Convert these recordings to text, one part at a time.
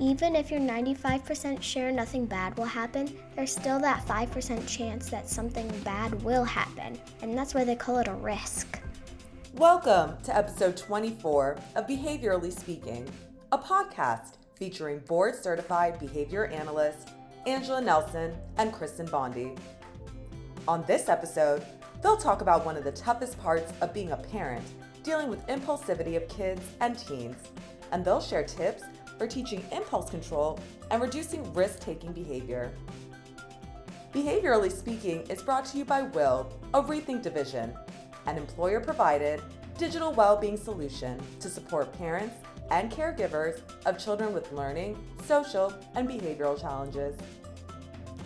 Even if you're 95% sure nothing bad will happen, there's still that 5% chance that something bad will happen, and that's why they call it a risk. Welcome to episode 24 of Behaviorally Speaking, a podcast featuring board certified behavior analyst Angela Nelson and Kristen Bondi. On this episode, they'll talk about one of the toughest parts of being a parent, dealing with impulsivity of kids and teens, and they'll share tips for teaching impulse control and reducing risk taking behavior. Behaviorally Speaking is brought to you by Will, a Rethink division, an employer provided digital well being solution to support parents and caregivers of children with learning, social, and behavioral challenges.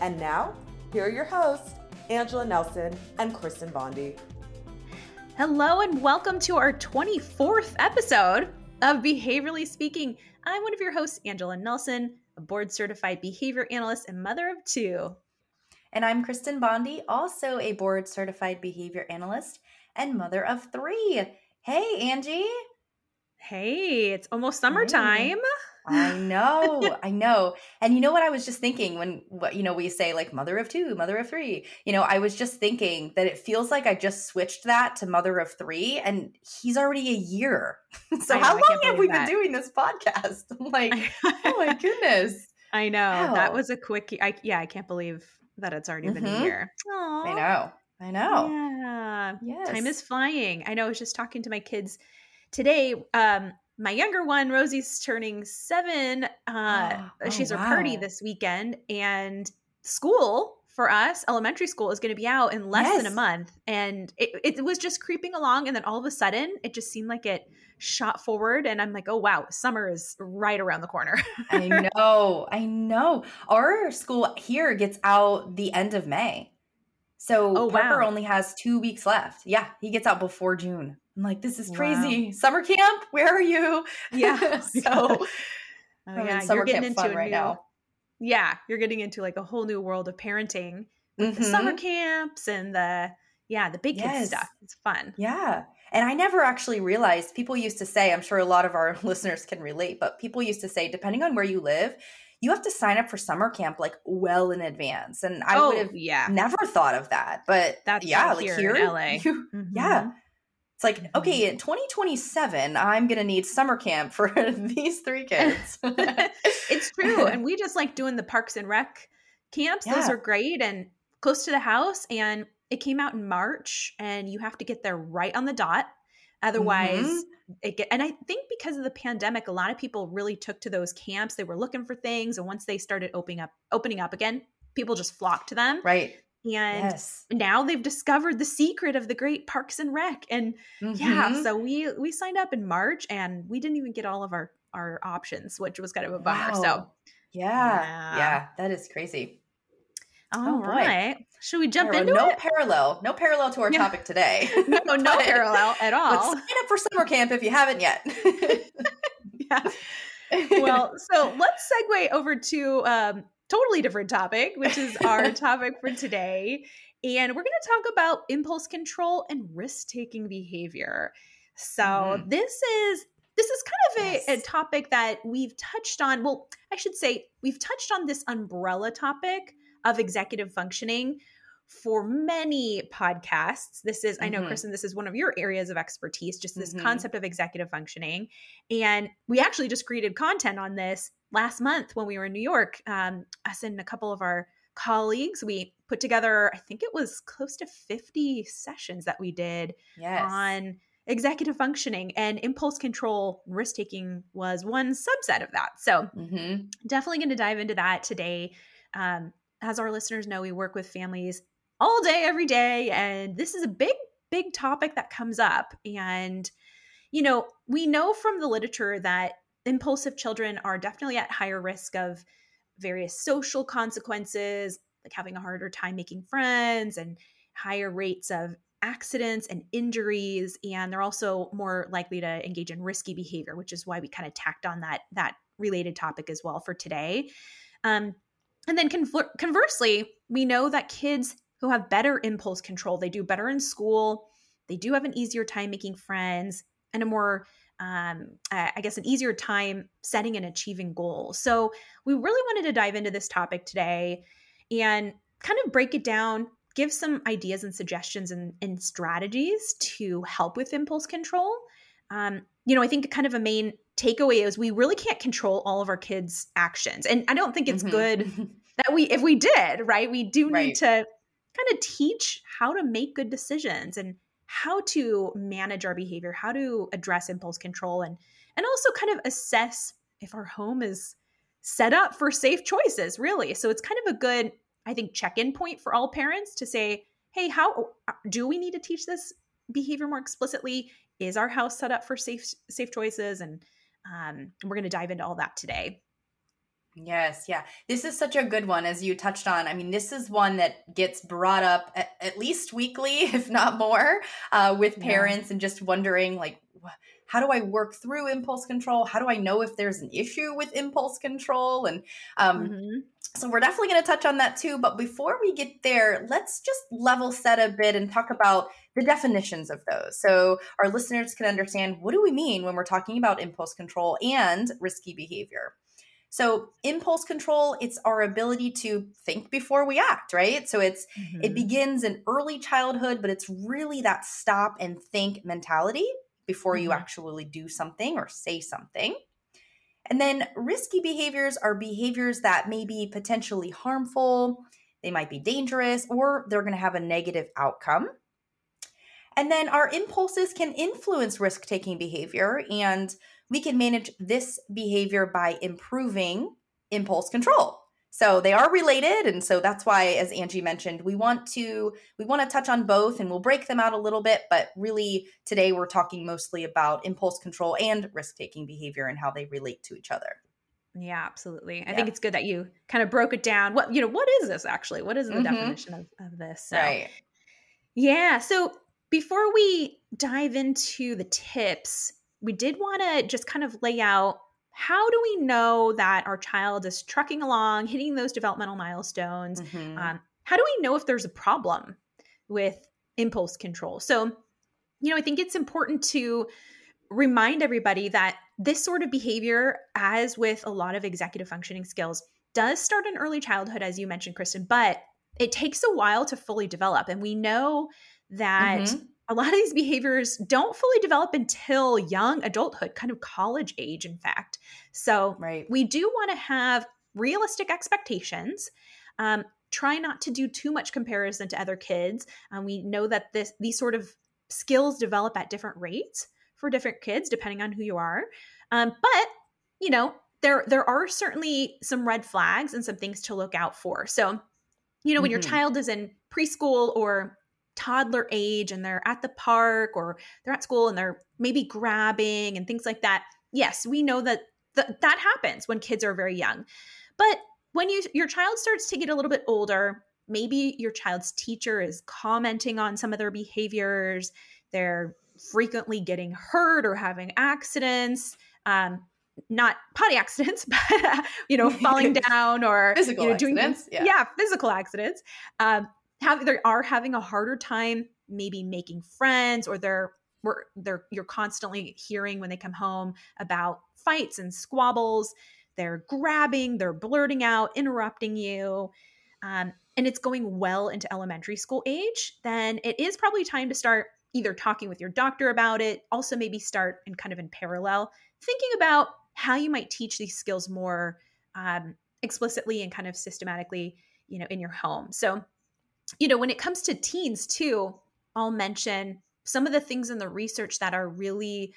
And now, here are your hosts, Angela Nelson and Kristen Bondi. Hello, and welcome to our 24th episode of Behaviorally Speaking. I'm one of your hosts, Angela Nelson, a board certified behavior analyst and mother of two. And I'm Kristen Bondi, also a board certified behavior analyst and mother of three. Hey, Angie. Hey, it's almost summertime. Hey. I know, I know. And you know what I was just thinking when what you know we say like mother of two, mother of three. You know, I was just thinking that it feels like I just switched that to mother of three, and he's already a year. so know, how long have we that. been doing this podcast? I'm like, oh my goodness. I know wow. that was a quick. I yeah, I can't believe that it's already mm-hmm. been a mm-hmm. year. Aww. I know. I know. Yeah. Yes. Time is flying. I know. I was just talking to my kids today. Um, my younger one, Rosie's turning seven. Uh, oh, she's oh, her party this weekend, and school for us, elementary school, is going to be out in less yes. than a month. And it, it was just creeping along, and then all of a sudden, it just seemed like it shot forward. And I'm like, oh wow, summer is right around the corner. I know, I know. Our school here gets out the end of May. So oh, Parker wow. only has two weeks left. Yeah, he gets out before June. I'm like, this is crazy. Wow. Summer camp, where are you? Yeah. so oh, yeah, summer you're getting camp into right new, now. Yeah, you're getting into like a whole new world of parenting with mm-hmm. the summer mm-hmm. camps and the yeah, the big yes. stuff. It's fun. Yeah. And I never actually realized people used to say, I'm sure a lot of our listeners can relate, but people used to say, depending on where you live, you have to sign up for summer camp like well in advance. And I oh, would have yeah. never thought of that. But that's yeah, like here, here in LA. You, mm-hmm. Yeah. It's like, okay, in 2027, I'm going to need summer camp for these three kids. it's true. And we just like doing the parks and rec camps. Yeah. Those are great and close to the house. And it came out in March, and you have to get there right on the dot. Otherwise, mm-hmm. it get, and I think because of the pandemic, a lot of people really took to those camps. They were looking for things, and once they started opening up, opening up again, people just flocked to them. Right. And yes. now they've discovered the secret of the great Parks and Rec. And mm-hmm. yeah, so we we signed up in March and we didn't even get all of our our options, which was kind of a bummer. Wow. So yeah, yeah, yeah, that is crazy. All oh, right. Should we jump into no it? parallel, no parallel to our yeah. topic today. no, no parallel at all. sign up for summer camp if you haven't yet. yeah. Well, so let's segue over to um, totally different topic, which is our topic for today. And we're going to talk about impulse control and risk taking behavior. So, mm-hmm. this is this is kind of a, yes. a, topic that we've touched on. Well, I should say we've touched on this umbrella topic of executive functioning for many podcasts. This is. I know, mm-hmm. Kristen, this is one of your areas of expertise, just this mm-hmm. concept of executive functioning. And we actually just created content on this last month when we were in New York. Um, us and a couple of our colleagues, we put together, I think it was close to 50 sessions that we did yes. on executive functioning and impulse control risk taking was one subset of that so mm-hmm. definitely going to dive into that today um, as our listeners know we work with families all day, every day. And this is a big, big topic that comes up. And, you know, we know from the literature that impulsive children are definitely at higher risk of various social consequences, like having a harder time making friends and higher rates of accidents and injuries and they're also more likely to engage in risky behavior which is why we kind of tacked on that that related topic as well for today um, and then conversely we know that kids who have better impulse control. They do better in school. They do have an easier time making friends and a more um, I guess, an easier time setting and achieving goals. So, we really wanted to dive into this topic today and kind of break it down, give some ideas and suggestions and, and strategies to help with impulse control. Um, you know, I think kind of a main takeaway is we really can't control all of our kids' actions. And I don't think it's mm-hmm. good that we, if we did, right, we do right. need to kind of teach how to make good decisions and how to manage our behavior, how to address impulse control and and also kind of assess if our home is set up for safe choices, really. So it's kind of a good I think check-in point for all parents to say, "Hey, how uh, do we need to teach this behavior more explicitly? Is our house set up for safe safe choices?" And um, we're going to dive into all that today. Yes, yeah. This is such a good one, as you touched on. I mean, this is one that gets brought up at, at least weekly, if not more, uh, with parents yeah. and just wondering, like, how do I work through impulse control? How do I know if there's an issue with impulse control? And um, mm-hmm. so we're definitely going to touch on that too. But before we get there, let's just level set a bit and talk about the definitions of those so our listeners can understand what do we mean when we're talking about impulse control and risky behavior. So impulse control, it's our ability to think before we act, right? So it's mm-hmm. it begins in early childhood, but it's really that stop and think mentality before mm-hmm. you actually do something or say something. And then risky behaviors are behaviors that may be potentially harmful, they might be dangerous, or they're going to have a negative outcome. And then our impulses can influence risk taking behavior and we can manage this behavior by improving impulse control. So they are related and so that's why as Angie mentioned, we want to we want to touch on both and we'll break them out a little bit, but really today we're talking mostly about impulse control and risk-taking behavior and how they relate to each other. Yeah, absolutely. I yeah. think it's good that you kind of broke it down. What you know, what is this actually? What is the mm-hmm. definition of, of this? So, right. Yeah. So before we dive into the tips, we did want to just kind of lay out how do we know that our child is trucking along, hitting those developmental milestones? Mm-hmm. Um, how do we know if there's a problem with impulse control? So, you know, I think it's important to remind everybody that this sort of behavior, as with a lot of executive functioning skills, does start in early childhood, as you mentioned, Kristen, but it takes a while to fully develop. And we know that mm-hmm a lot of these behaviors don't fully develop until young adulthood, kind of college age, in fact. So right. we do want to have realistic expectations. Um, try not to do too much comparison to other kids. Um, we know that this these sort of skills develop at different rates for different kids, depending on who you are. Um, but you know, there there are certainly some red flags and some things to look out for. So, you know, when mm-hmm. your child is in preschool or toddler age and they're at the park or they're at school and they're maybe grabbing and things like that yes we know that th- that happens when kids are very young but when you your child starts to get a little bit older maybe your child's teacher is commenting on some of their behaviors they're frequently getting hurt or having accidents um, not potty accidents, but you know, falling down or physical you know, doing accidents. yeah. yeah, physical accidents. Um, have they are having a harder time maybe making friends or they're they're you're constantly hearing when they come home about fights and squabbles. They're grabbing they're blurting out interrupting you. Um, and it's going well into elementary school age then it is probably time to start either talking with your doctor about it also maybe start and kind of in parallel thinking about how you might teach these skills more um, explicitly and kind of systematically you know in your home. So you know, when it comes to teens too, I'll mention some of the things in the research that are really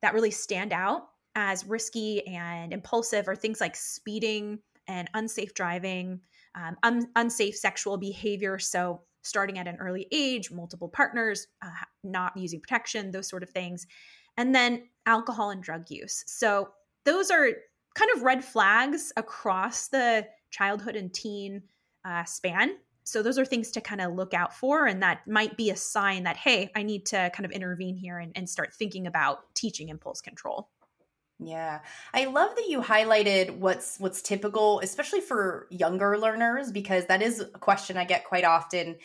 that really stand out as risky and impulsive are things like speeding and unsafe driving, um, un- unsafe sexual behavior. So starting at an early age, multiple partners, uh, not using protection, those sort of things, and then alcohol and drug use. So those are kind of red flags across the childhood and teen uh, span so those are things to kind of look out for and that might be a sign that hey i need to kind of intervene here and, and start thinking about teaching impulse control yeah. I love that you highlighted what's what's typical especially for younger learners because that is a question I get quite often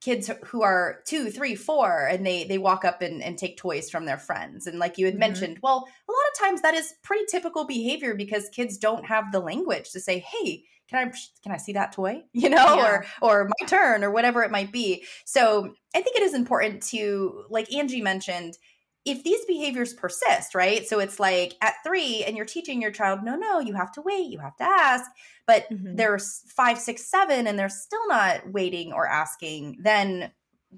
kids who are two three four and they they walk up and, and take toys from their friends and like you had mm-hmm. mentioned well a lot of times that is pretty typical behavior because kids don't have the language to say hey can i can i see that toy you know yeah. or or my turn or whatever it might be so i think it is important to like angie mentioned if these behaviors persist, right? So it's like at three, and you're teaching your child, no, no, you have to wait, you have to ask. But mm-hmm. there's five, six, seven, and they're still not waiting or asking, then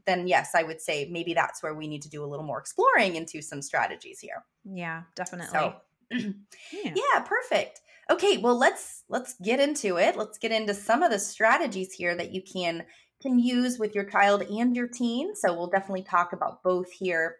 then yes, I would say maybe that's where we need to do a little more exploring into some strategies here. Yeah, definitely. So, yeah. yeah, perfect. Okay, well let's let's get into it. Let's get into some of the strategies here that you can can use with your child and your teen. So we'll definitely talk about both here.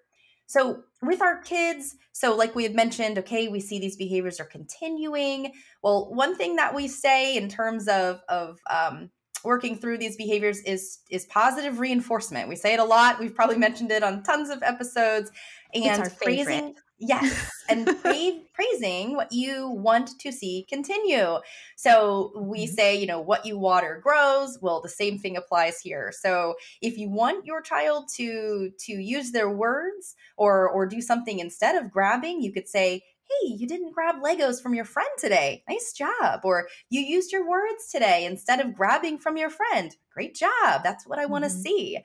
So, with our kids, so like we had mentioned, okay, we see these behaviors are continuing. Well, one thing that we say in terms of of um, working through these behaviors is is positive reinforcement. We say it a lot. We've probably mentioned it on tons of episodes. And it's our favorite. praising, Yes. And pra- praising what you want to see continue. So we mm-hmm. say, you know, what you water grows. Well, the same thing applies here. So if you want your child to to use their words or or do something instead of grabbing, you could say, hey, you didn't grab Legos from your friend today. Nice job. Or you used your words today instead of grabbing from your friend. Great job. That's what I want to mm-hmm. see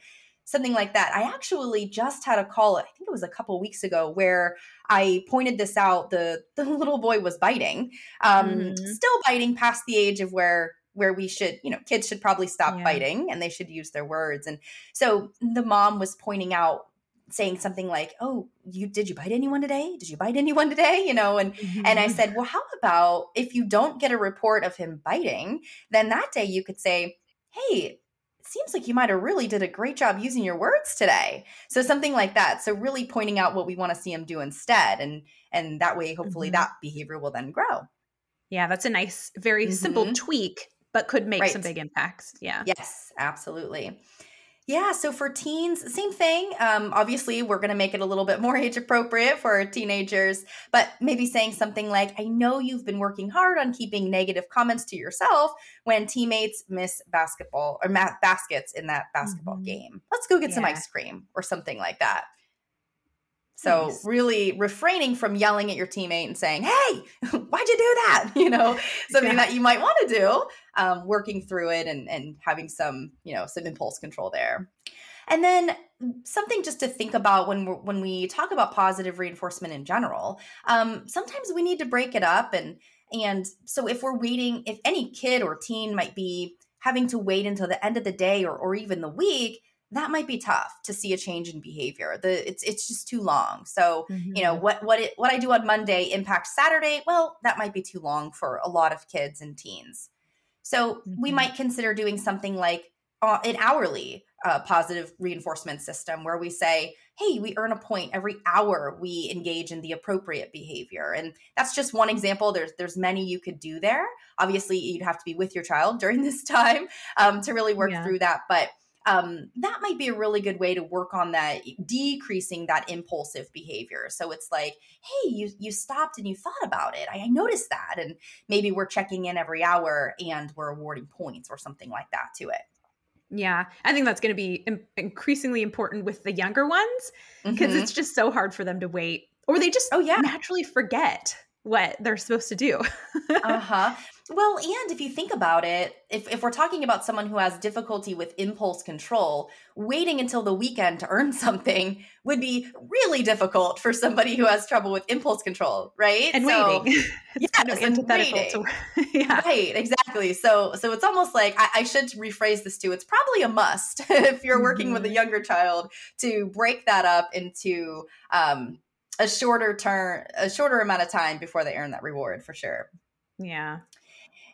something like that. I actually just had a call, I think it was a couple weeks ago, where I pointed this out. The the little boy was biting, um, mm-hmm. still biting past the age of where where we should, you know, kids should probably stop yeah. biting and they should use their words. And so the mom was pointing out saying something like oh you did you bite anyone today did you bite anyone today you know and mm-hmm. and i mm-hmm. said well how about if you don't get a report of him biting then that day you could say hey seems like you might have really did a great job using your words today so something like that so really pointing out what we want to see him do instead and and that way hopefully mm-hmm. that behavior will then grow yeah that's a nice very mm-hmm. simple tweak but could make right. some big impacts yeah yes absolutely yeah, so for teens, same thing. Um, obviously, we're going to make it a little bit more age appropriate for teenagers, but maybe saying something like, I know you've been working hard on keeping negative comments to yourself when teammates miss basketball or ma- baskets in that basketball mm-hmm. game. Let's go get yeah. some ice cream or something like that. So nice. really refraining from yelling at your teammate and saying, "Hey, why'd you do that?" You know, something yeah. that you might want to do. Um, working through it and and having some you know some impulse control there. And then something just to think about when we when we talk about positive reinforcement in general. Um, sometimes we need to break it up and and so if we're waiting, if any kid or teen might be having to wait until the end of the day or, or even the week that might be tough to see a change in behavior. The it's it's just too long. So, mm-hmm. you know, mm-hmm. what what it what I do on Monday impacts Saturday, well, that might be too long for a lot of kids and teens. So, mm-hmm. we might consider doing something like uh, an hourly uh, positive reinforcement system where we say, hey, we earn a point every hour we engage in the appropriate behavior. And that's just one example. There's there's many you could do there. Obviously, you'd have to be with your child during this time um, to really work yeah. through that. But um, that might be a really good way to work on that decreasing that impulsive behavior so it's like hey you you stopped and you thought about it I, I noticed that and maybe we're checking in every hour and we're awarding points or something like that to it yeah, I think that's going to be increasingly important with the younger ones because mm-hmm. it's just so hard for them to wait or they just oh yeah naturally forget what they're supposed to do. uh-huh. Well, and if you think about it, if, if we're talking about someone who has difficulty with impulse control, waiting until the weekend to earn something would be really difficult for somebody who has trouble with impulse control, right? And so, waiting. yeah, kind of antithetical to yeah. Right, exactly. So so it's almost like I, I, should rephrase this too. It's probably a must if you're working mm-hmm. with a mm-hmm. younger child to break that up into um, a shorter term a shorter amount of time before they earn that reward for sure yeah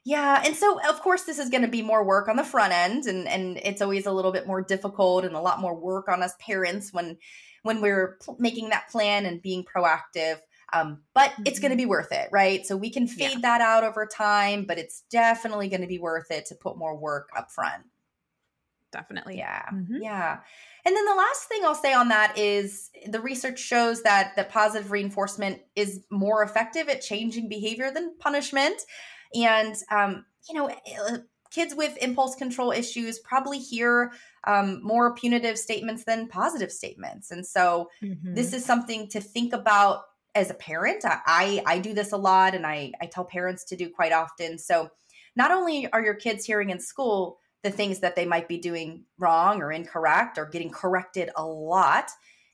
yeah and so of course this is going to be more work on the front end and and it's always a little bit more difficult and a lot more work on us parents when when we're pl- making that plan and being proactive um, but mm-hmm. it's going to be worth it right so we can fade yeah. that out over time but it's definitely going to be worth it to put more work up front definitely yeah mm-hmm. yeah and then the last thing I'll say on that is the research shows that that positive reinforcement is more effective at changing behavior than punishment. And um, you know, kids with impulse control issues probably hear um, more punitive statements than positive statements. And so mm-hmm. this is something to think about as a parent. I, I do this a lot and I, I tell parents to do quite often. So not only are your kids hearing in school the things that they might be doing wrong or incorrect or getting corrected a lot,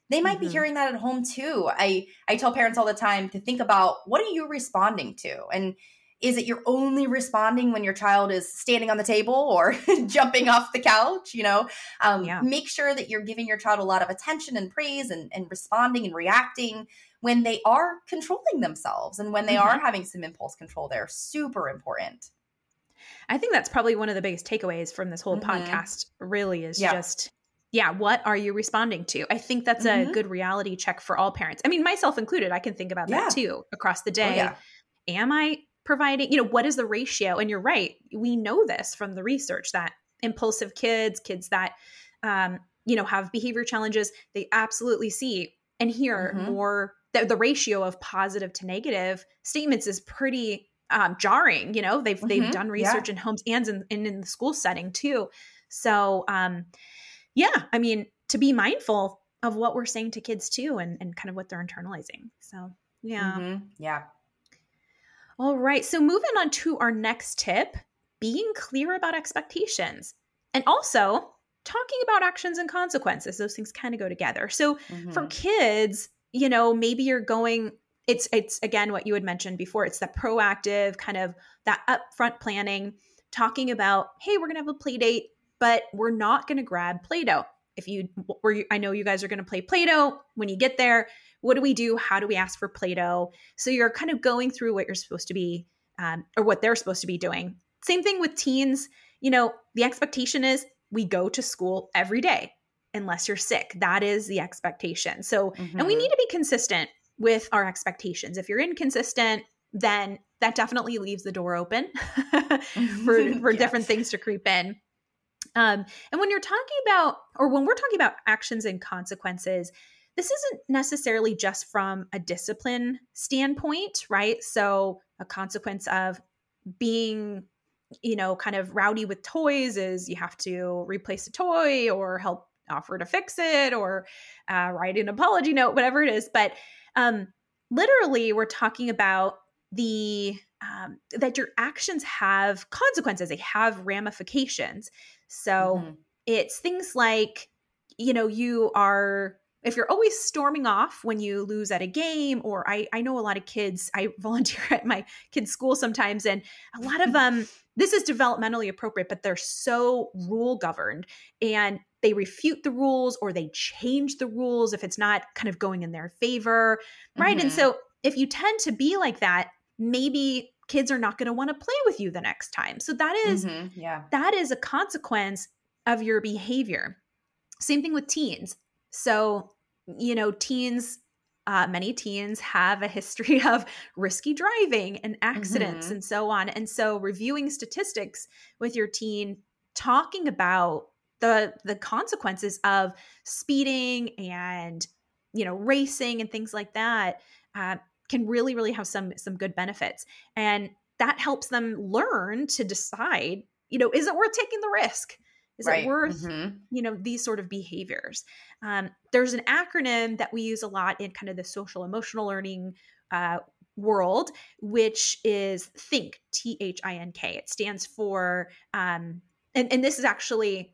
they might mm-hmm. be hearing that at home too. I, I tell parents all the time to think about what are you responding to? And is it you're only responding when your child is standing on the table or jumping off the couch you know um, yeah. make sure that you're giving your child a lot of attention and praise and, and responding and reacting when they are controlling themselves and when they mm-hmm. are having some impulse control they're super important i think that's probably one of the biggest takeaways from this whole mm-hmm. podcast really is yeah. just yeah, what are you responding to? I think that's mm-hmm. a good reality check for all parents. I mean, myself included, I can think about yeah. that too across the oh, day. Oh. Am I providing, you know, what is the ratio? And you're right, we know this from the research that impulsive kids, kids that, um, you know, have behavior challenges, they absolutely see and hear mm-hmm. more. The, the, ratio of positive to negative statements is pretty um, jarring. You know, they've mm-hmm. they've done research yeah. in homes and in, and in the school setting too. So, um, yeah, I mean, to be mindful of what we're saying to kids too, and and kind of what they're internalizing. So, yeah, mm-hmm. yeah. All right. So, moving on to our next tip being clear about expectations and also talking about actions and consequences. Those things kind of go together. So, mm-hmm. for kids, you know, maybe you're going, it's, it's again what you had mentioned before, it's the proactive kind of that upfront planning, talking about, hey, we're going to have a play date, but we're not going to grab Play Doh. If you, were I know you guys are going to play Play Doh when you get there what do we do? How do we ask for Play Doh? So you're kind of going through what you're supposed to be, um, or what they're supposed to be doing. Same thing with teens. You know, the expectation is we go to school every day unless you're sick. That is the expectation. So, mm-hmm. and we mm-hmm. need to be consistent with our expectations. If you're inconsistent, then that definitely leaves the door open for, for yes. different things to creep in. Um, and when you're talking about, or when we're talking about actions and consequences, this isn't necessarily just from a discipline standpoint, right? So, a consequence of being, you know, kind of rowdy with toys is you have to replace a toy or help offer to fix it or uh, write an apology note, whatever it is. But um, literally, we're talking about the um, that your actions have consequences, they have ramifications. So, mm-hmm. it's things like, you know, you are if you're always storming off when you lose at a game or i i know a lot of kids i volunteer at my kids school sometimes and a lot of them um, this is developmentally appropriate but they're so rule governed and they refute the rules or they change the rules if it's not kind of going in their favor right mm-hmm. and so if you tend to be like that maybe kids are not going to want to play with you the next time so that is, mm-hmm. yeah that is a consequence of your behavior same thing with teens so, you know, teens, uh, many teens have a history of risky driving and accidents mm-hmm. and so on. And so, reviewing statistics with your teen, talking about the the consequences of speeding and you know racing and things like that uh, can really really have some some good benefits and that helps them learn to decide you know is it worth taking the risk is right. it worth, mm-hmm. you know, these sort of behaviors? Um, there's an acronym that we use a lot in kind of the social emotional learning uh, world, which is THINK, T H I N K. It stands for, um, and, and this is actually,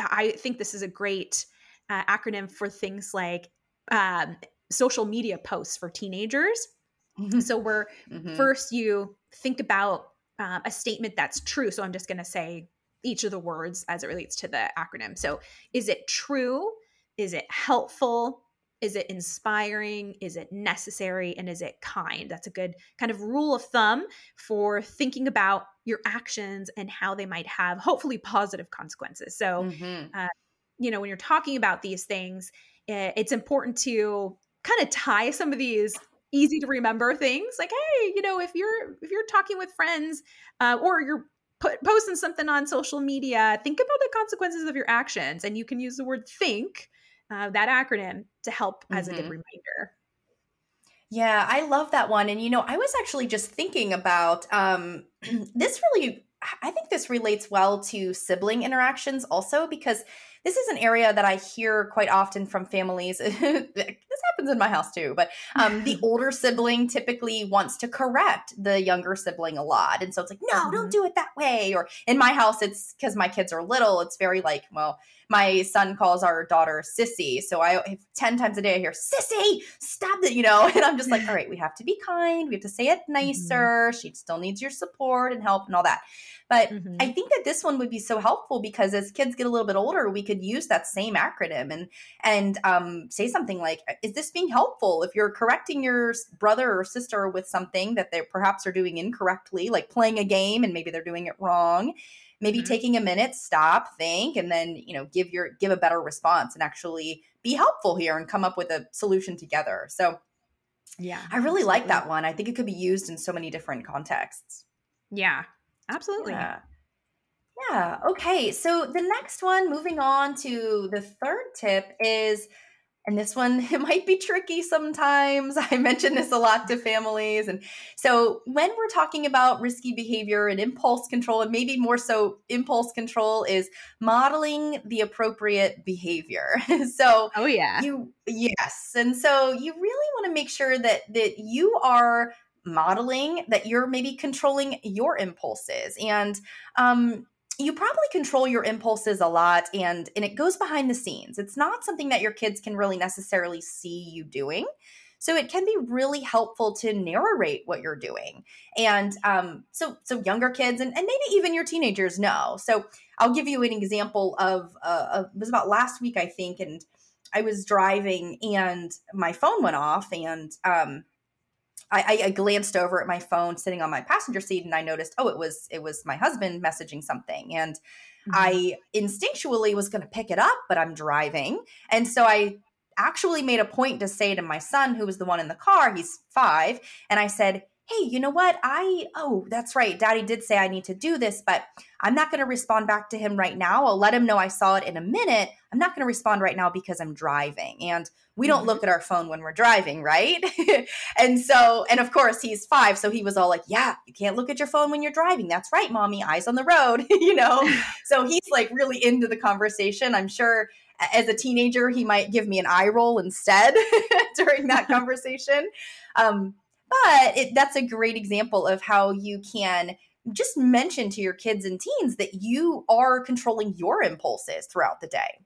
I think this is a great uh, acronym for things like um, social media posts for teenagers. Mm-hmm. So, we're mm-hmm. first you think about uh, a statement that's true. So, I'm just going to say each of the words as it relates to the acronym. So, is it true? Is it helpful? Is it inspiring? Is it necessary? And is it kind? That's a good kind of rule of thumb for thinking about your actions and how they might have hopefully positive consequences. So, mm-hmm. uh, you know, when you're talking about these things, it's important to kind of tie some of these easy to remember things like hey you know if you're if you're talking with friends uh, or you're put, posting something on social media, think about the consequences of your actions. And you can use the word think, uh, that acronym, to help as mm-hmm. a good mm-hmm. reminder. Yeah, I love that one. And, you know, I was actually just thinking about um, this really I think this relates well to sibling interactions also because this is an area that I hear quite often from families. this happens in my house too, but um, the older sibling typically wants to correct the younger sibling a lot. And so it's like, no, mm-hmm. don't do it that way. Or in my house, it's because my kids are little, it's very like, well, my son calls our daughter sissy. So I 10 times a day I hear, sissy, stop it, you know? And I'm just like, all right, we have to be kind. We have to say it nicer. Mm-hmm. She still needs your support and help and all that. But mm-hmm. I think that this one would be so helpful because as kids get a little bit older, we could use that same acronym and and um, say something like, "Is this being helpful?" If you're correcting your brother or sister with something that they perhaps are doing incorrectly, like playing a game and maybe they're doing it wrong, maybe mm-hmm. taking a minute, stop, think, and then you know give your give a better response and actually be helpful here and come up with a solution together. So. Yeah. I really absolutely. like that one. I think it could be used in so many different contexts. Yeah, Absolutely. Yeah. Yeah. Okay. So the next one, moving on to the third tip, is and this one it might be tricky sometimes. I mention this a lot to families. And so when we're talking about risky behavior and impulse control and maybe more so impulse control is modeling the appropriate behavior. So oh yeah. you yes. And so you really want to make sure that that you are modeling that you're maybe controlling your impulses. And um, you probably control your impulses a lot and and it goes behind the scenes. It's not something that your kids can really necessarily see you doing. So it can be really helpful to narrate what you're doing. And um, so so younger kids and, and maybe even your teenagers know. So i'll give you an example of, uh, of it was about last week i think and i was driving and my phone went off and um, I, I, glanced over at my phone sitting on my passenger seat and I noticed, oh, it was it was my husband messaging something. And mm-hmm. I instinctually was gonna pick it up, but I'm driving. And so I actually made a point to say to my son, who was the one in the car, he's five, and I said, hey, you know what? I, oh, that's right. Daddy did say I need to do this, but I'm not going to respond back to him right now. I'll let him know I saw it in a minute. I'm not going to respond right now because I'm driving. And we don't mm-hmm. look at our phone when we're driving, right? and so, and of course, he's five. So he was all like, yeah, you can't look at your phone when you're driving. That's right, mommy, eyes on the road, you know? so he's like really into the conversation. I'm sure as a teenager, he might give me an eye roll instead during that conversation. Um, but it, that's a great example of how you can just mention to your kids and teens that you are controlling your impulses throughout the day.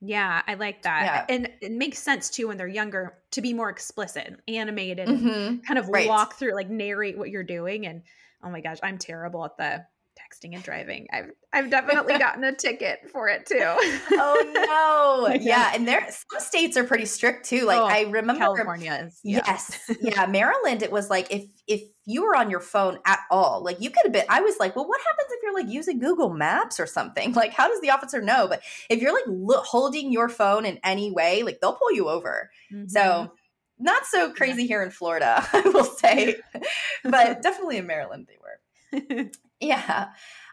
Yeah, I like that. Yeah. And it makes sense too when they're younger to be more explicit, animated, mm-hmm. kind of right. walk through, like narrate what you're doing. And oh my gosh, I'm terrible at the texting and driving. I've I've definitely gotten a ticket for it too. oh no. yeah. And there some states are pretty strict too. Like oh, I remember California is yeah. Yes. yeah. Maryland, it was like if if you were on your phone at all, like you could have been I was like, well, what happens if you're like using Google Maps or something? Like, how does the officer know? But if you're like lo- holding your phone in any way, like they'll pull you over. Mm-hmm. So not so crazy here in Florida, I will say, but definitely in Maryland they were. Yeah.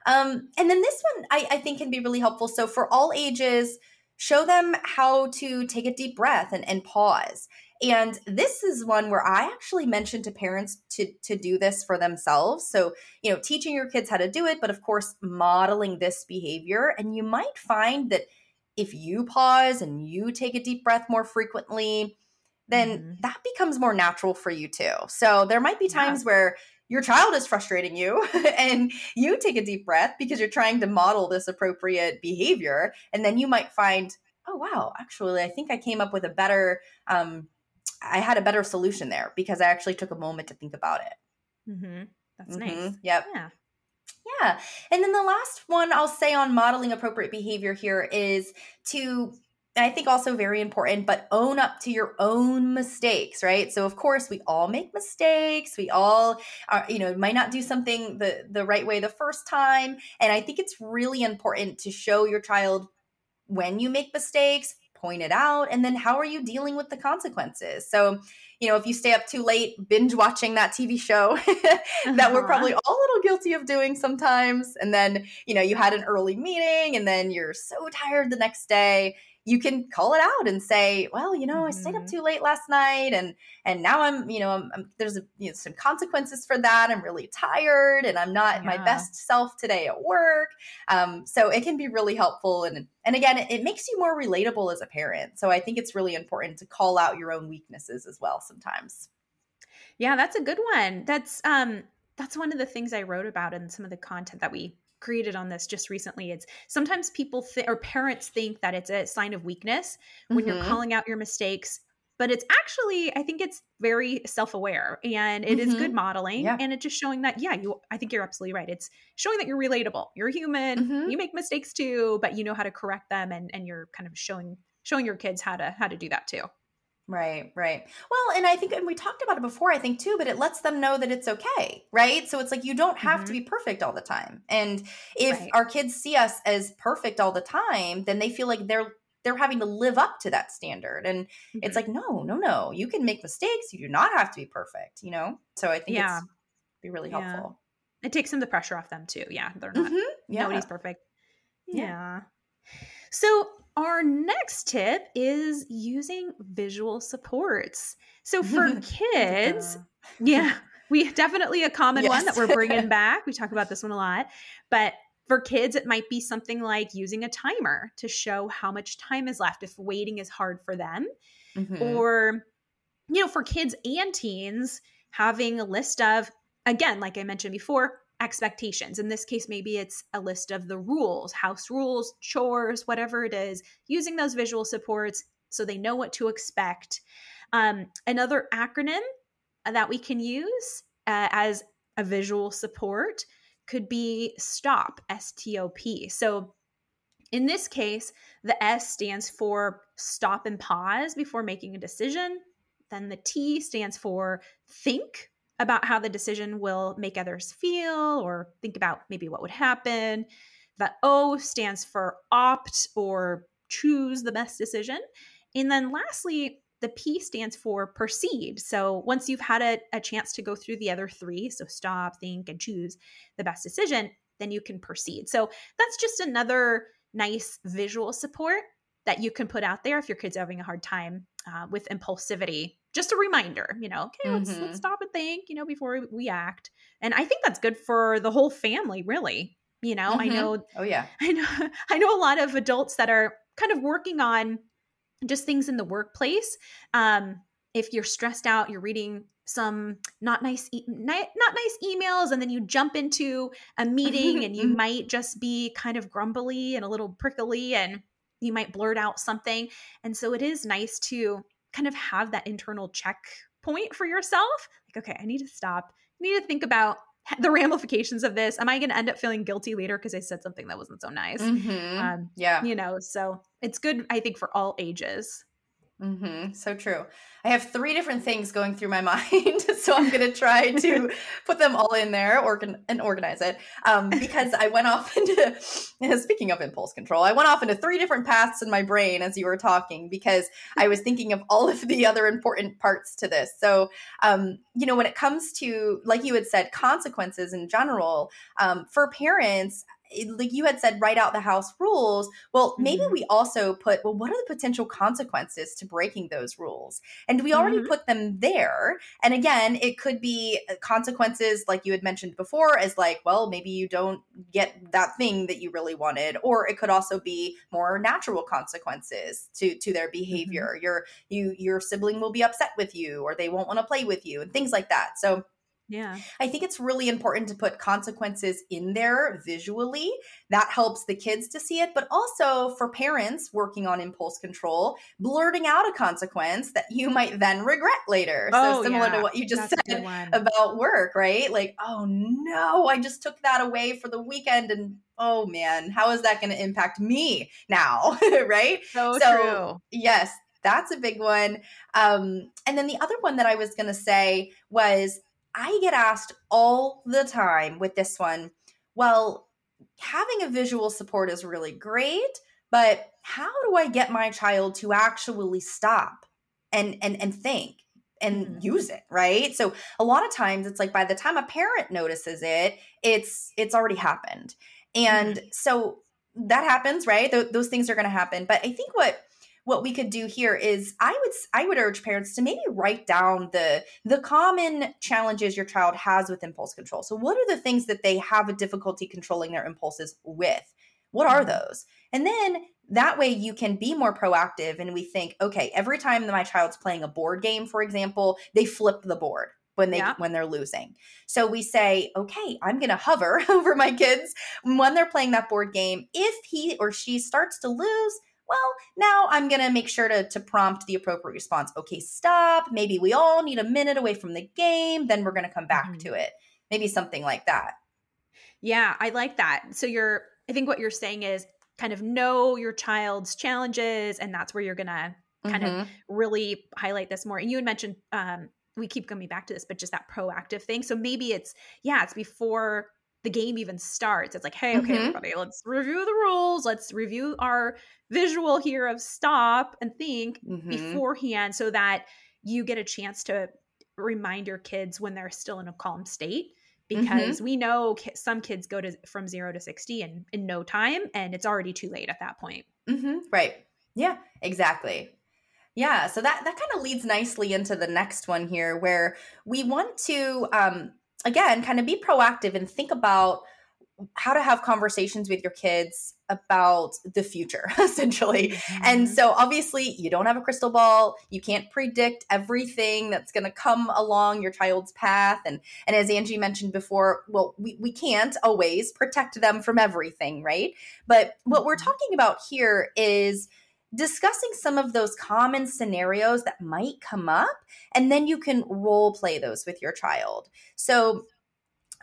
Um, and then this one I, I think can be really helpful. So for all ages, show them how to take a deep breath and, and pause. And this is one where I actually mentioned to parents to to do this for themselves. So, you know, teaching your kids how to do it, but of course, modeling this behavior. And you might find that if you pause and you take a deep breath more frequently, then mm-hmm. that becomes more natural for you too. So, there might be times yeah. where your child is frustrating you and you take a deep breath because you're trying to model this appropriate behavior and then you might find oh wow actually i think i came up with a better um, i had a better solution there because i actually took a moment to think about it mm-hmm. that's mm-hmm. nice yep yeah yeah. And then the last one I'll say on modeling appropriate behavior here is to I think also very important, but own up to your own mistakes, right? So of course we all make mistakes. We all are, you know, might not do something the the right way the first time. And I think it's really important to show your child when you make mistakes, point it out, and then how are you dealing with the consequences? So, you know, if you stay up too late binge watching that TV show that we're probably uh-huh. all a little guilty of doing sometimes, and then, you know, you had an early meeting and then you're so tired the next day you can call it out and say, well, you know, mm-hmm. I stayed up mm-hmm. too late last night and and now I'm, you know, I'm, I'm, there's a, you know, some consequences for that. I'm really tired and I'm not yeah. my best self today at work. Um, so it can be really helpful and and again, it, it makes you more relatable as a parent. So I think it's really important to call out your own weaknesses as well sometimes. Yeah, that's a good one. That's um that's one of the things I wrote about in some of the content that we created on this just recently. It's sometimes people th- or parents think that it's a sign of weakness when mm-hmm. you're calling out your mistakes, but it's actually I think it's very self-aware and it mm-hmm. is good modeling yeah. and it's just showing that yeah, you I think you're absolutely right. It's showing that you're relatable. You're human. Mm-hmm. You make mistakes too, but you know how to correct them and and you're kind of showing showing your kids how to how to do that too. Right, right. Well, and I think, and we talked about it before, I think too, but it lets them know that it's okay, right? So it's like you don't have mm-hmm. to be perfect all the time. And if right. our kids see us as perfect all the time, then they feel like they're they're having to live up to that standard. And mm-hmm. it's like, no, no, no. You can make mistakes. You do not have to be perfect, you know? So I think yeah. it's be really yeah. helpful. It takes some of the pressure off them too. Yeah. They're not mm-hmm. yeah. nobody's perfect. yeah. yeah. So our next tip is using visual supports. So for kids, yeah, we definitely a common yes. one that we're bringing back. We talk about this one a lot, but for kids, it might be something like using a timer to show how much time is left if waiting is hard for them. Mm-hmm. Or, you know, for kids and teens, having a list of, again, like I mentioned before, expectations. In this case, maybe it's a list of the rules, house rules, chores, whatever it is, using those visual supports so they know what to expect. Um, another acronym that we can use uh, as a visual support could be STOP, S T O P. So in this case, the S stands for stop and pause before making a decision. Then the T stands for think about how the decision will make others feel or think about maybe what would happen. The O stands for opt or choose the best decision. And then lastly, the P stands for proceed. So once you've had a, a, chance to go through the other three, so stop, think, and choose the best decision, then you can proceed. So that's just another nice visual support that you can put out there if your kid's are having a hard time uh, with impulsivity. Just a reminder, you know, okay, let's, mm-hmm. let's stop and think, you know, before we act. And I think that's good for the whole family, really. You know, mm-hmm. I know. Oh yeah. I know. I know a lot of adults that are kind of working on just things in the workplace. Um, if you're stressed out, you're reading some not nice e- not nice emails and then you jump into a meeting and you might just be kind of grumbly and a little prickly and you might blurt out something. And so it is nice to kind of have that internal checkpoint for yourself. Like, okay, I need to stop. I need to think about the ramifications of this. Am I going to end up feeling guilty later because I said something that wasn't so nice? Mm-hmm. Um, yeah. You know, so it's good, I think, for all ages. Mm-hmm. So true. I have three different things going through my mind, so I'm going to try to put them all in there or and organize it. Um, because I went off into speaking of impulse control, I went off into three different paths in my brain as you were talking because I was thinking of all of the other important parts to this. So, um, you know, when it comes to like you had said, consequences in general um, for parents, like you had said write out the house rules well maybe mm-hmm. we also put well what are the potential consequences to breaking those rules and we already mm-hmm. put them there and again it could be uh, consequences like you had mentioned before as like well maybe you don't get that thing that you really wanted or it could also be more natural consequences to to their mm-hmm. behavior mm-hmm. your you your sibling will be upset with you or they won't want to play with you and things like that so yeah. I think it's really important to put consequences in there visually. That helps the kids to see it, but also for parents working on impulse control, blurting out a consequence that you might then regret later. Oh, so similar yeah. to what you just That's said about work, right? Like, oh no, I just took that away for the weekend and oh man, how is that going to impact me now? right? So, so true. Yes, that's a big one. Um, and then the other one that I was going to say was I get asked all the time with this one, well, having a visual support is really great, but how do I get my child to actually stop and and and think and mm-hmm. use it, right? So a lot of times it's like by the time a parent notices it, it's it's already happened. And mm-hmm. so that happens, right? Th- those things are going to happen. But I think what what we could do here is I would I would urge parents to maybe write down the the common challenges your child has with impulse control. So what are the things that they have a difficulty controlling their impulses with? What are mm-hmm. those? And then that way you can be more proactive and we think, okay, every time that my child's playing a board game, for example, they flip the board when they yeah. when they're losing. So we say, okay, I'm going to hover over my kids when they're playing that board game. If he or she starts to lose, well, now I'm going to make sure to, to prompt the appropriate response. Okay, stop. Maybe we all need a minute away from the game. Then we're going to come back mm-hmm. to it. Maybe something like that. Yeah, I like that. So you're, I think what you're saying is kind of know your child's challenges, and that's where you're going to kind mm-hmm. of really highlight this more. And you had mentioned, um, we keep coming back to this, but just that proactive thing. So maybe it's, yeah, it's before the game even starts. It's like, hey, okay, mm-hmm. everybody, let's review the rules. Let's review our visual here of stop and think mm-hmm. beforehand so that you get a chance to remind your kids when they're still in a calm state mm-hmm. because mm-hmm. we know some kids go to from 0 to 60 in in no time and it's already too late at that point. Mm-hmm. Right. Yeah, exactly. Yeah, so that that kind of leads nicely into the next one here where we want to um again, kind of be proactive and think about how to have conversations with your kids about the future essentially mm-hmm. and so obviously you don't have a crystal ball you can't predict everything that's going to come along your child's path and and as angie mentioned before well we, we can't always protect them from everything right but what we're mm-hmm. talking about here is discussing some of those common scenarios that might come up, and then you can role play those with your child. So,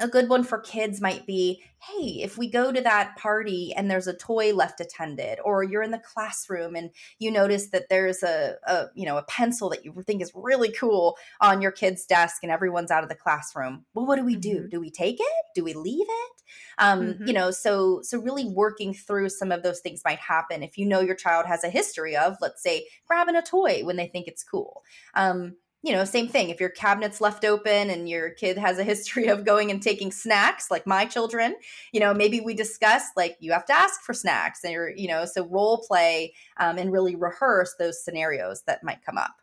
a good one for kids might be hey if we go to that party and there's a toy left attended or you're in the classroom and you notice that there's a, a you know a pencil that you think is really cool on your kid's desk and everyone's out of the classroom well what do we do mm-hmm. do we take it do we leave it um, mm-hmm. you know so so really working through some of those things might happen if you know your child has a history of let's say grabbing a toy when they think it's cool um, you know, same thing. If your cabinet's left open and your kid has a history of going and taking snacks, like my children, you know, maybe we discuss like you have to ask for snacks, and you know, so role play um, and really rehearse those scenarios that might come up.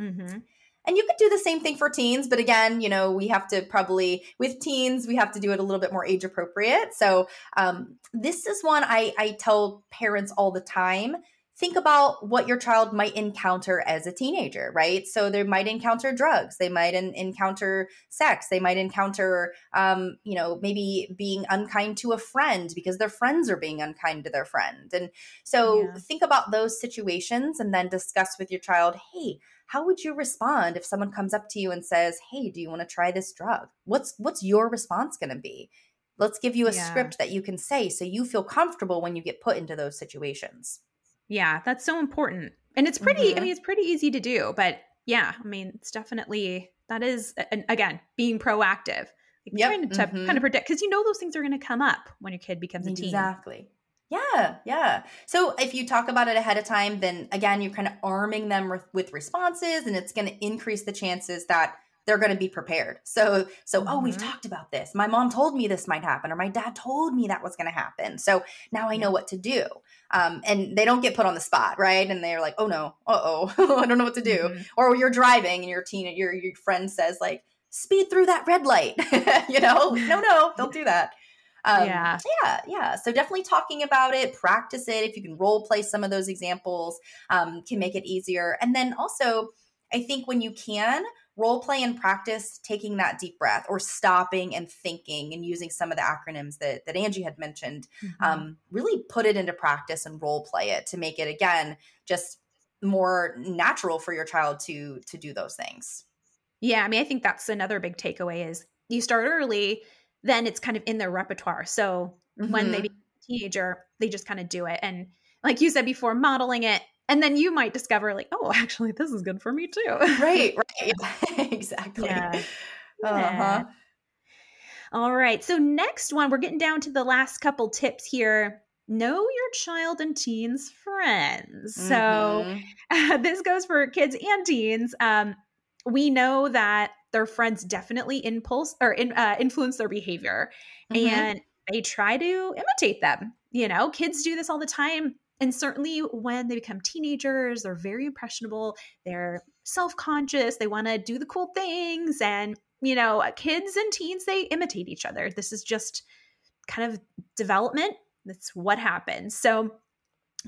Mm-hmm. And you could do the same thing for teens, but again, you know, we have to probably with teens we have to do it a little bit more age appropriate. So um, this is one I, I tell parents all the time think about what your child might encounter as a teenager, right? So they might encounter drugs, they might in, encounter sex, they might encounter, um, you know, maybe being unkind to a friend because their friends are being unkind to their friend. And so yeah. think about those situations and then discuss with your child, hey, how would you respond if someone comes up to you and says, "Hey, do you want to try this drug?" What's what's your response going to be? Let's give you a yeah. script that you can say so you feel comfortable when you get put into those situations. Yeah, that's so important. And it's pretty, mm-hmm. I mean, it's pretty easy to do, but yeah, I mean, it's definitely, that is, and again, being proactive. Like yep. trying to mm-hmm. kind of predict, because you know those things are going to come up when your kid becomes a teen. Exactly. Yeah, yeah. So if you talk about it ahead of time, then again, you're kind of arming them with, with responses and it's going to increase the chances that they're going to be prepared. So, so, mm-hmm. oh, we've mm-hmm. talked about this. My mom told me this might happen, or my dad told me that was going to happen. So now I know what to do. Um, and they don't get put on the spot, right? And they're like, oh no, uh oh, I don't know what to do. Mm-hmm. Or you're driving and your teen, your your friend says like, speed through that red light. you know, no, no, don't do that. Um, yeah. Yeah. Yeah. So definitely talking about it, practice it. If you can role play some of those examples, um, can make it easier. And then also, I think when you can, role play and practice taking that deep breath or stopping and thinking and using some of the acronyms that, that Angie had mentioned. Mm-hmm. Um, really put it into practice and role play it to make it again just more natural for your child to to do those things. Yeah, I mean, I think that's another big takeaway is you start early, then it's kind of in their repertoire. So mm-hmm. when they mm-hmm. become a teenager, they just kind of do it. And like you said before, modeling it and then you might discover like oh actually this is good for me too. Right right. Exactly. Yeah. uh-huh. All right. So next one we're getting down to the last couple tips here. Know your child and teens friends. Mm-hmm. so uh, this goes for kids and teens. Um, we know that their friends definitely impulse or in, uh, influence their behavior mm-hmm. and they try to imitate them. You know kids do this all the time and certainly when they become teenagers, they're very impressionable. They're self conscious. They want to do the cool things. And, you know, kids and teens, they imitate each other. This is just kind of development. That's what happens. So,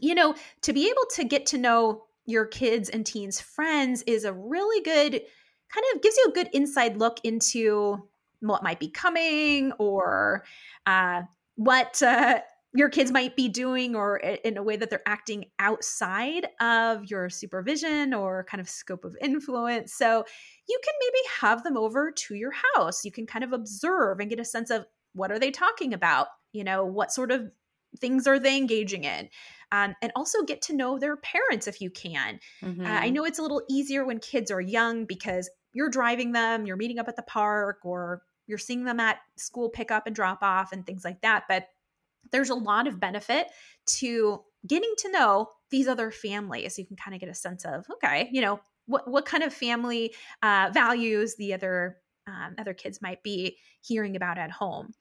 you know, to be able to get to know your kids and teens' friends is a really good kind of gives you a good inside look into what might be coming or uh, what uh, your kids might be doing or in a way that they're acting outside of your supervision or kind of scope of influence. So you can maybe have them over to your house. You can kind of observe and get a sense of what are they talking about? You know, what sort of things are they engaging in? Um, and also get to know their parents if you can. Mm-hmm. Uh, I mm-hmm. know it's a little easier when kids are young because you're driving them, you're meeting up at the park, or you're seeing them at school pickup and drop off and things like that. But there's a lot of benefit to getting to know these other families. You can kind of get a sense of, okay, you know, what, what kind of family uh, values the other um, other kids might be hearing about at home.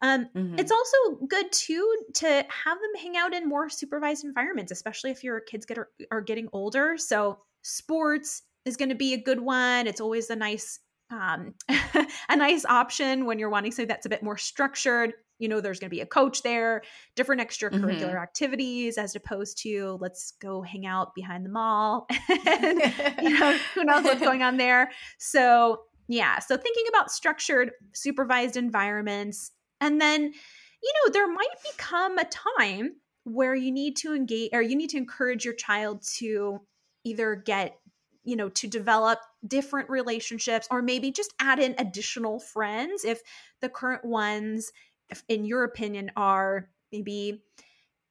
Um, mm-hmm. It's also good too to have them hang out in more supervised environments, especially if your kids get are, are getting older. So sports is going to be a good one. It's always a nice um, a nice option when you're wanting something that's a bit more structured. You know, there's going to be a coach there, different extracurricular mm-hmm. activities as opposed to let's go hang out behind the mall. and, you know, who knows what's going on there. So, yeah. So, thinking about structured, supervised environments. And then, you know, there might become a time where you need to engage or you need to encourage your child to either get you know to develop different relationships or maybe just add in additional friends if the current ones in your opinion are maybe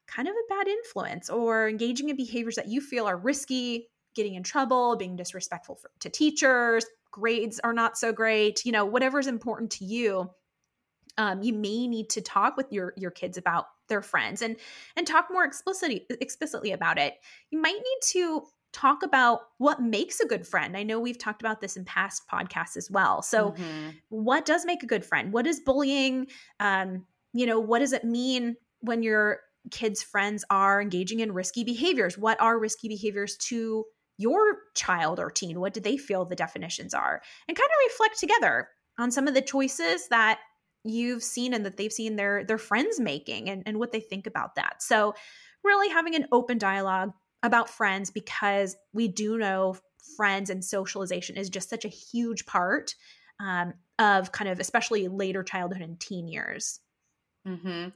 kind of a bad influence or engaging in behaviors that you feel are risky getting in trouble being disrespectful for, to teachers grades are not so great you know whatever is important to you um, you may need to talk with your your kids about their friends and and talk more explicitly explicitly about it. You might need to talk about what makes a good friend. I know we've talked about this in past podcasts as well. So, mm-hmm. what does make a good friend? What is bullying? Um, you know, what does it mean when your kids' friends are engaging in risky behaviors? What are risky behaviors to your child or teen? What do they feel the definitions are? And kind of reflect together on some of the choices that you've seen and that they've seen their their friends making and, and what they think about that. So really having an open dialogue about friends because we do know friends and socialization is just such a huge part um, of kind of especially later childhood and teen years. Mm-hmm.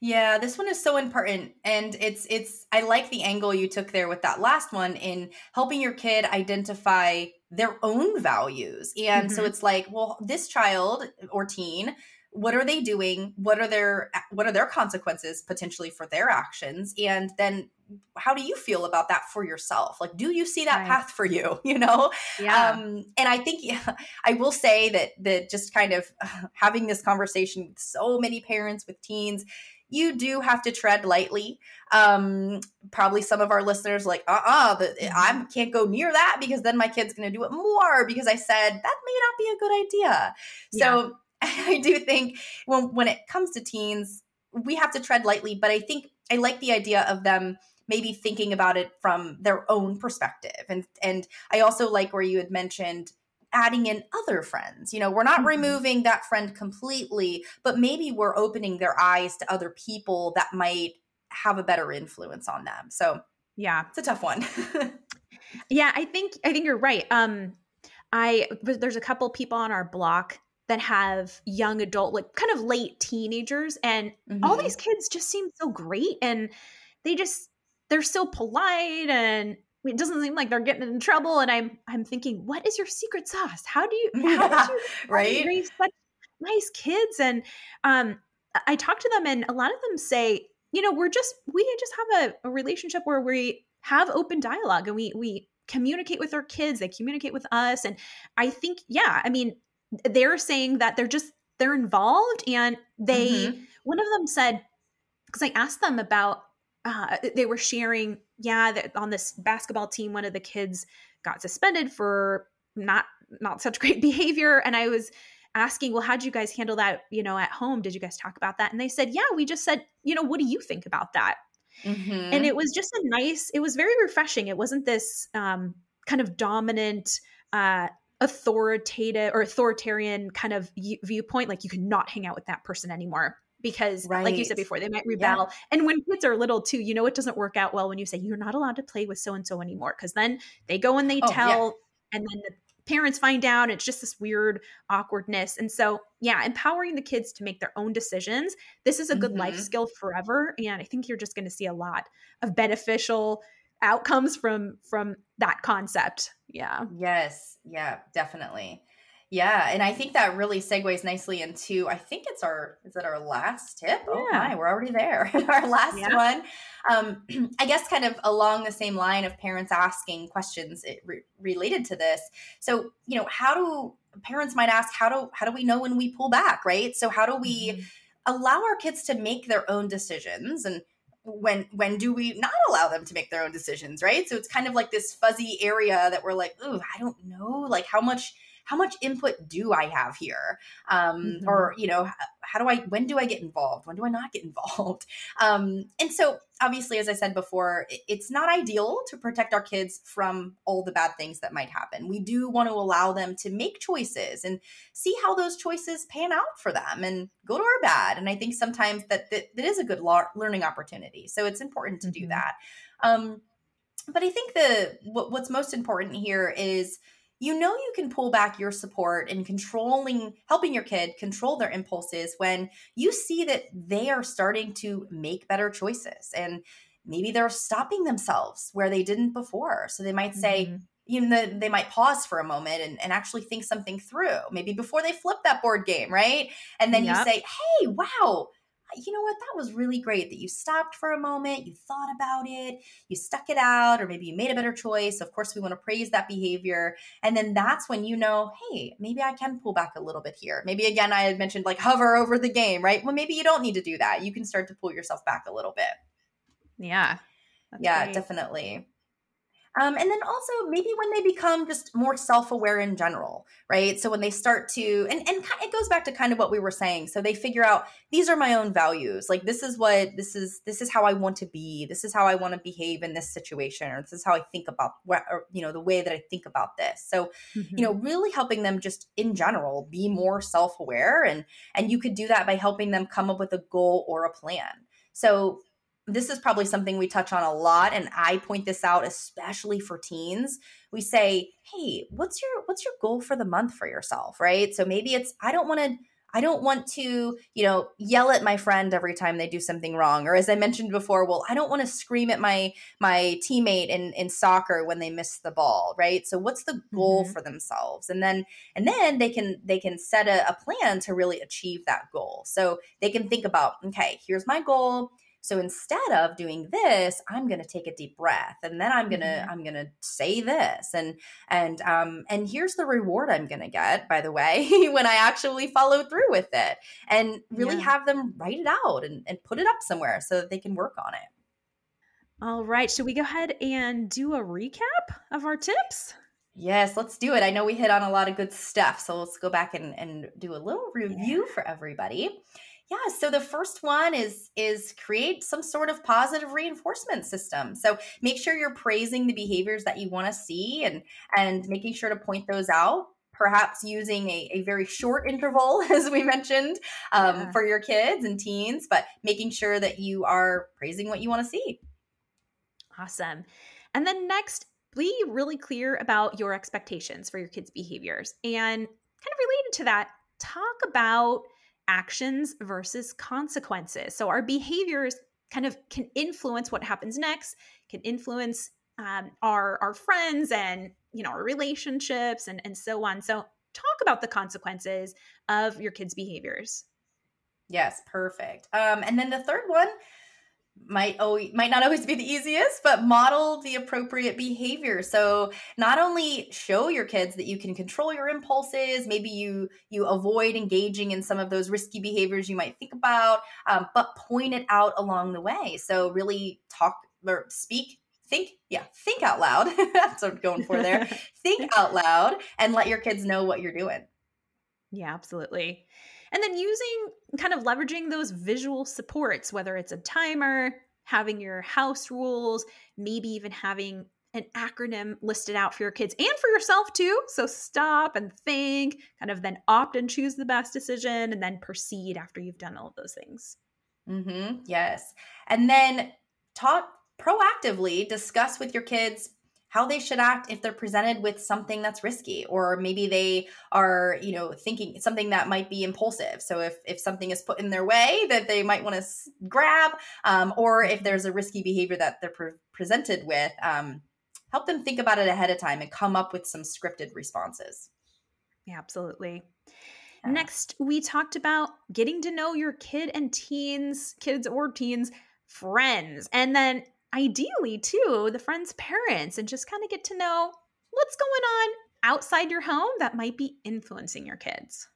Yeah, this one is so important, and it's it's. I like the angle you took there with that last one in helping your kid identify their own values, and mm-hmm. so it's like, well, this child or teen what are they doing what are their what are their consequences potentially for their actions and then how do you feel about that for yourself like do you see that right. path for you you know yeah. um and i think yeah, i will say that that just kind of having this conversation with so many parents with teens you do have to tread lightly. Um, probably some of our listeners like, uh uh-uh, uh I mm-hmm. can't go near that because then my kid's going to do it more because I said that may not be a good idea. Yeah. So I do think when when it comes to teens, we have to tread lightly, but I think I like the idea of them maybe thinking about it from their own perspective. And and I also like where you had mentioned adding in other friends. You know, we're not mm-hmm. removing that friend completely, but maybe we're opening their eyes to other people that might have a better influence on them. So, yeah, it's a tough one. yeah, I think I think you're right. Um I there's a couple people on our block that have young adult like kind of late teenagers and mm-hmm. all these kids just seem so great and they just they're so polite and it doesn't seem like they're getting in trouble and i'm i'm thinking what is your secret sauce? How do you how did you right? raise such nice kids? And um i talk to them and a lot of them say you know we're just we just have a, a relationship where we have open dialogue and we we communicate with our kids they communicate with us and i think yeah i mean they're saying that they're just they're involved and they mm-hmm. one of them said because i asked them about uh, they were sharing yeah that on this basketball team one of the kids got suspended for not not such great behavior and i was asking well how'd you guys handle that you know at home did you guys talk about that and they said yeah we just said you know what do you think about that Mm-hmm. And it was just a nice, it was very refreshing. It wasn't this um, kind of dominant, uh, authoritative or authoritarian kind of viewpoint. Like you cannot hang out with that person anymore because right. like you said before they might rebel yeah. and when kids are little too you know it doesn't work out well when you say you're not allowed to play with so and so anymore because then they go and they oh, tell yeah. and then the parents find out it's just this weird awkwardness and so yeah empowering the kids to make their own decisions this is a good mm-hmm. life skill forever and i think you're just going to see a lot of beneficial outcomes from from that concept yeah yes yeah definitely yeah, and I think that really segues nicely into I think it's our is it our last tip? Oh yeah. Oh my, we're already there. our last yeah. one. Um, I guess kind of along the same line of parents asking questions re- related to this. So, you know, how do parents might ask how do how do we know when we pull back, right? So, how do we mm-hmm. allow our kids to make their own decisions and when when do we not allow them to make their own decisions right? So it's kind of like this fuzzy area that we're like oh i don't know like how much how much input do I have here? Um, mm-hmm. Or, you know, how do I, when do I get involved? When do I not get involved? Um, and so, obviously, as I said before, it's not ideal to protect our kids from all the bad things that might happen. We do want to allow them to make choices and see how those choices pan out for them and good or bad. And I think sometimes that that, that is a good learning opportunity. So it's important to mm-hmm. do that. Um, but I think the what, what's most important here is you know you can pull back your support and controlling helping your kid control their impulses when you see that they are starting to make better choices and maybe they're stopping themselves where they didn't before so they might say mm-hmm. you know they might pause for a moment and, and actually think something through maybe before they flip that board game right and then yep. you say hey wow you know what, that was really great that you stopped for a moment, you thought about it, you stuck it out, or maybe you made a better choice. Of course, we want to praise that behavior. And then that's when you know, hey, maybe I can pull back a little bit here. Maybe again, I had mentioned like hover over the game, right? Well, maybe you don't need to do that. You can start to pull yourself back a little bit. Yeah. yeah, great. definitely. Um, and then also maybe when they become just more self-aware in general, right? So when they start to, and and it goes back to kind of what we were saying. So they figure out these are my own values. Like this is what this is. This is how I want to be. This is how I want to behave in this situation, or this is how I think about what, or you know, the way that I think about this. So mm-hmm. you know, mm-hmm. really helping them just in general be more self-aware, and and you could do that by helping them come up with a goal or a plan. So this is probably something we touch on a lot and i point this out especially for teens. We say hey what's your what's your goal for the month for yourself? Right? So maybe it's i don't want to i don't want to you know yell at my friend every time they do something wrong. Or as i mentioned before well i don't want to scream at my my teammate in in soccer when they miss the ball. Right? So what's the goal mm-hmm. for themselves? And then and then they can they can set a, a plan to really achieve that goal. So they can think about okay here's my goal so instead of doing this, I'm going to take a deep breath and then I'm going to mm-hmm. I'm going to say this and and um and here's the reward I'm going to get by the way when I actually follow through with it and really yeah. have them write it out and, and put it up somewhere so that they can work on it. All right, should we go ahead and do a recap of our tips? Yes, let's do it. I know we hit on a lot of good stuff, so let's go back and, and do a little review yeah. for everybody. Yeah, so the first one is is create some sort of positive reinforcement system. So make sure you're praising the behaviors that you want to see and and making sure to point those out perhaps using a, a very short interval, as we mentioned, um, yeah. for your kids and teens, but making sure that you are praising what you want to see. Awesome. And then next, be really clear about your expectations for your kids' behaviors. And kind of related to that, talk about actions versus consequences. So our behaviors kind of can influence what happens next, can influence um, our our friends and you know our relationships and and so on. So talk about the consequences of your kids' behaviors. Yes, perfect. Um, and then the third one might always, might not always be the easiest, but model the appropriate behavior. So not only show your kids that you can control your impulses, maybe you you avoid engaging in some of those risky behaviors you might think about, um, but point it out along the way. So really talk or speak think yeah think out loud that's what i'm going for there think out loud and let your kids know what you're doing yeah absolutely and then using kind of leveraging those visual supports, whether it's a timer, having your house rules, maybe even having an acronym listed out for your kids and for yourself too. So stop and think, kind of then opt and choose the best decision, and then proceed after you've done all of those things. Mm-hmm. Yes. And then talk proactively discuss with your kids how they should act if they're presented with something that's risky or maybe they are you know thinking something that might be impulsive. So if if something is put in their way that they might want to grab um, or if there's a risky behavior that they're pre- presented with um, help them think about it ahead of time and come up with some scripted responses. Yeah, absolutely. Yeah. next we talked about getting to know your kid and teens kids or teens friends and then ideally too the friends parents and just kind of get to know what's going on outside your home that might be influencing your kids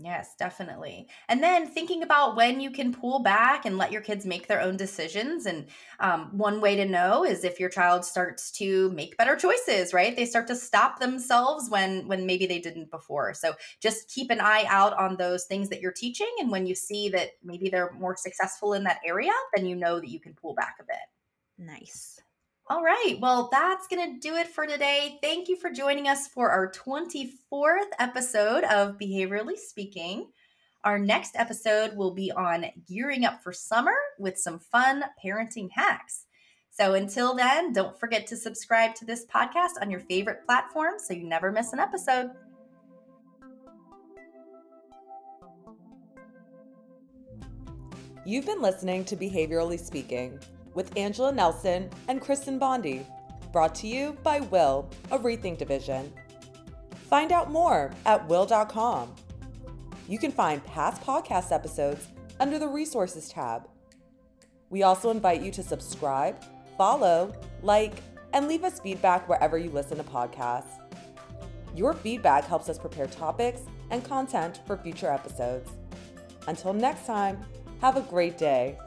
Yes, definitely. And then thinking about when you can pull back and let your kids make their own decisions. And um, one way to know is if your child starts to make better choices, right? They start to stop themselves when when maybe they didn't before. So just keep an eye out on those things that you're teaching. And when you see that maybe they're more successful in that area, then you know that you can pull back a bit. Nice. All right. Well, that's going to do it for today. Thank you for joining us for our 24th episode of Behaviorally Speaking. Our next episode will be on gearing up for summer with some fun parenting hacks. So until then, don't forget to subscribe to this podcast on your favorite platform so you never miss an episode. You've been listening to Behaviorally Speaking with Angela Nelson and Kristen Bondi, brought to you by Will, a Rethink division. Find out more at will.com. You can find past podcast episodes under the Resources tab. We also invite you to subscribe, follow, like, and leave us feedback wherever you listen to podcasts. Your feedback helps us prepare topics and content for future episodes. Until next time, have a great day.